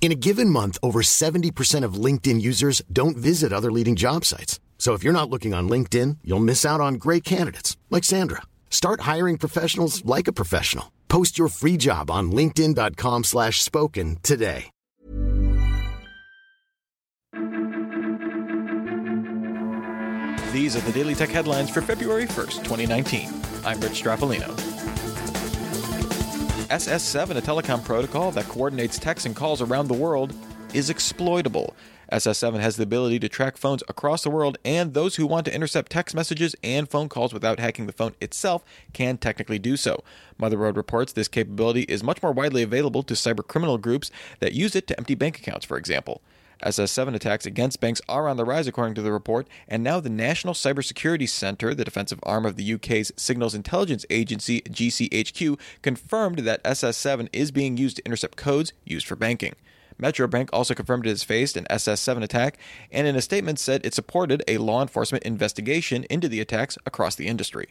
In a given month, over 70% of LinkedIn users don't visit other leading job sites. So if you're not looking on LinkedIn, you'll miss out on great candidates like Sandra. Start hiring professionals like a professional. Post your free job on linkedin.com slash spoken today. These are the Daily Tech headlines for February 1st, 2019. I'm Rich Stroffolino. SS7, a telecom protocol that coordinates texts and calls around the world, is exploitable. SS7 has the ability to track phones across the world, and those who want to intercept text messages and phone calls without hacking the phone itself can technically do so. Motherboard reports this capability is much more widely available to cybercriminal groups that use it to empty bank accounts, for example. SS7 attacks against banks are on the rise, according to the report, and now the National Cybersecurity Centre, the defensive arm of the UK's Signals Intelligence Agency, GCHQ, confirmed that SS7 is being used to intercept codes used for banking. Metro Bank also confirmed it has faced an SS7 attack, and in a statement said it supported a law enforcement investigation into the attacks across the industry.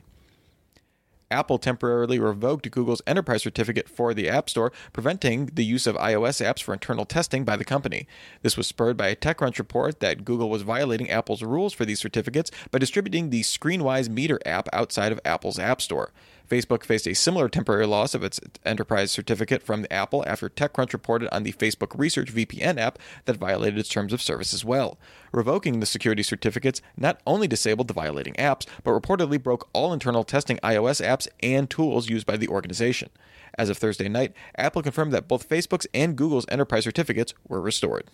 Apple temporarily revoked Google's enterprise certificate for the App Store, preventing the use of iOS apps for internal testing by the company. This was spurred by a TechCrunch report that Google was violating Apple's rules for these certificates by distributing the Screenwise Meter app outside of Apple's App Store. Facebook faced a similar temporary loss of its enterprise certificate from Apple after TechCrunch reported on the Facebook Research VPN app that violated its terms of service as well. Revoking the security certificates not only disabled the violating apps, but reportedly broke all internal testing iOS apps and tools used by the organization. As of Thursday night, Apple confirmed that both Facebook's and Google's enterprise certificates were restored.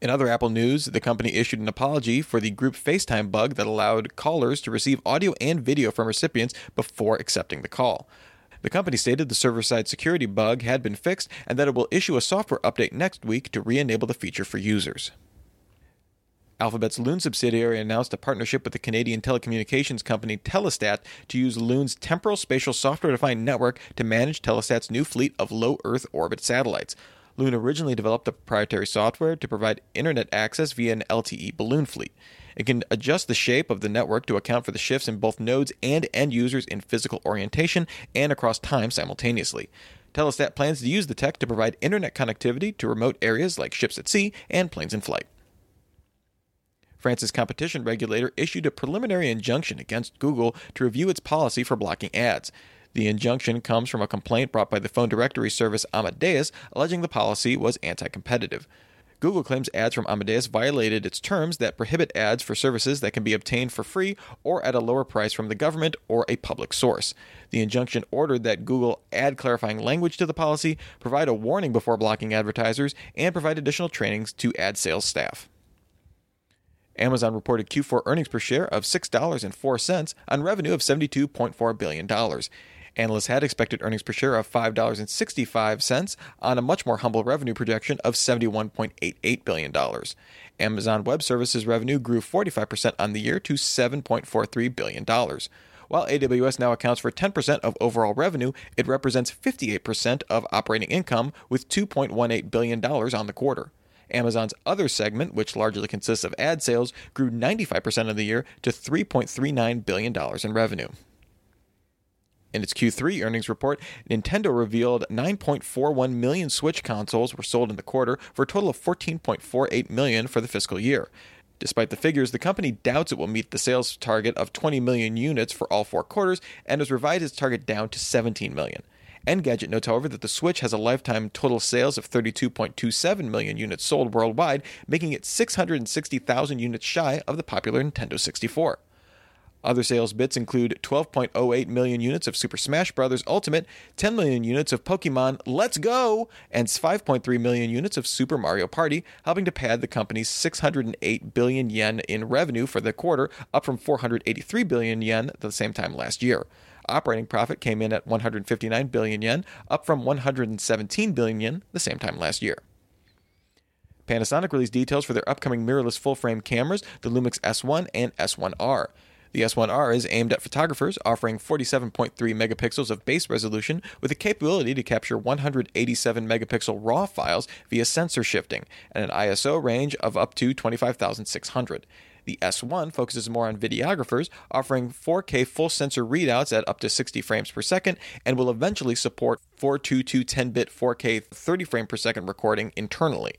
In other Apple news, the company issued an apology for the group FaceTime bug that allowed callers to receive audio and video from recipients before accepting the call. The company stated the server side security bug had been fixed and that it will issue a software update next week to re enable the feature for users. Alphabet's Loon subsidiary announced a partnership with the Canadian telecommunications company Telesat to use Loon's temporal spatial software defined network to manage Telesat's new fleet of low Earth orbit satellites. Loon originally developed the proprietary software to provide internet access via an LTE balloon fleet. It can adjust the shape of the network to account for the shifts in both nodes and end users in physical orientation and across time simultaneously. Telesat plans to use the tech to provide internet connectivity to remote areas like ships at sea and planes in flight. France's competition regulator issued a preliminary injunction against Google to review its policy for blocking ads. The injunction comes from a complaint brought by the phone directory service Amadeus alleging the policy was anti competitive. Google claims ads from Amadeus violated its terms that prohibit ads for services that can be obtained for free or at a lower price from the government or a public source. The injunction ordered that Google add clarifying language to the policy, provide a warning before blocking advertisers, and provide additional trainings to ad sales staff. Amazon reported Q4 earnings per share of $6.04 on revenue of $72.4 billion. Analysts had expected earnings per share of $5.65 on a much more humble revenue projection of $71.88 billion. Amazon Web Services revenue grew 45% on the year to $7.43 billion. While AWS now accounts for 10% of overall revenue, it represents 58% of operating income with $2.18 billion on the quarter. Amazon's other segment, which largely consists of ad sales, grew 95% of the year to $3.39 billion in revenue. In its Q3 earnings report, Nintendo revealed 9.41 million Switch consoles were sold in the quarter for a total of 14.48 million for the fiscal year. Despite the figures, the company doubts it will meet the sales target of 20 million units for all four quarters and has revised its target down to 17 million. Engadget notes, however, that the Switch has a lifetime total sales of 32.27 million units sold worldwide, making it 660,000 units shy of the popular Nintendo 64. Other sales bits include 12.08 million units of Super Smash Bros. Ultimate, 10 million units of Pokemon Let's Go, and 5.3 million units of Super Mario Party, helping to pad the company's 608 billion yen in revenue for the quarter, up from 483 billion yen the same time last year. Operating profit came in at 159 billion yen, up from 117 billion yen the same time last year. Panasonic released details for their upcoming mirrorless full frame cameras, the Lumix S1 and S1R. The S1R is aimed at photographers, offering 47.3 megapixels of base resolution with the capability to capture 187 megapixel RAW files via sensor shifting and an ISO range of up to 25,600. The S1 focuses more on videographers, offering 4K full sensor readouts at up to 60 frames per second, and will eventually support 422 10 bit 4K 30 frame per second recording internally.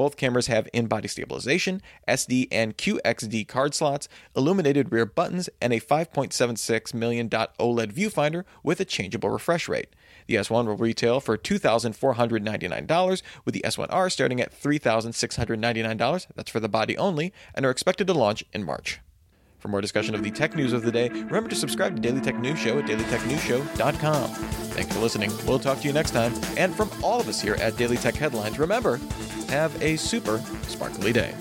Both cameras have in body stabilization, SD and XQD card slots, illuminated rear buttons, and a 5.76 million dot OLED viewfinder with a changeable refresh rate. The S1 will retail for $2,499, with the S1R starting at $3,699. That's for the body only, and are expected to launch in March. For more discussion of the tech news of the day, remember to subscribe to Daily Tech News Show at dailytechnewsshow.com. Thanks for listening. We'll talk to you next time. And from all of us here at Daily Tech Headlines, remember, have a super sparkly day.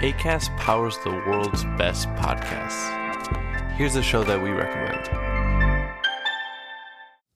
ACAST powers the world's best podcasts. Here's a show that we recommend.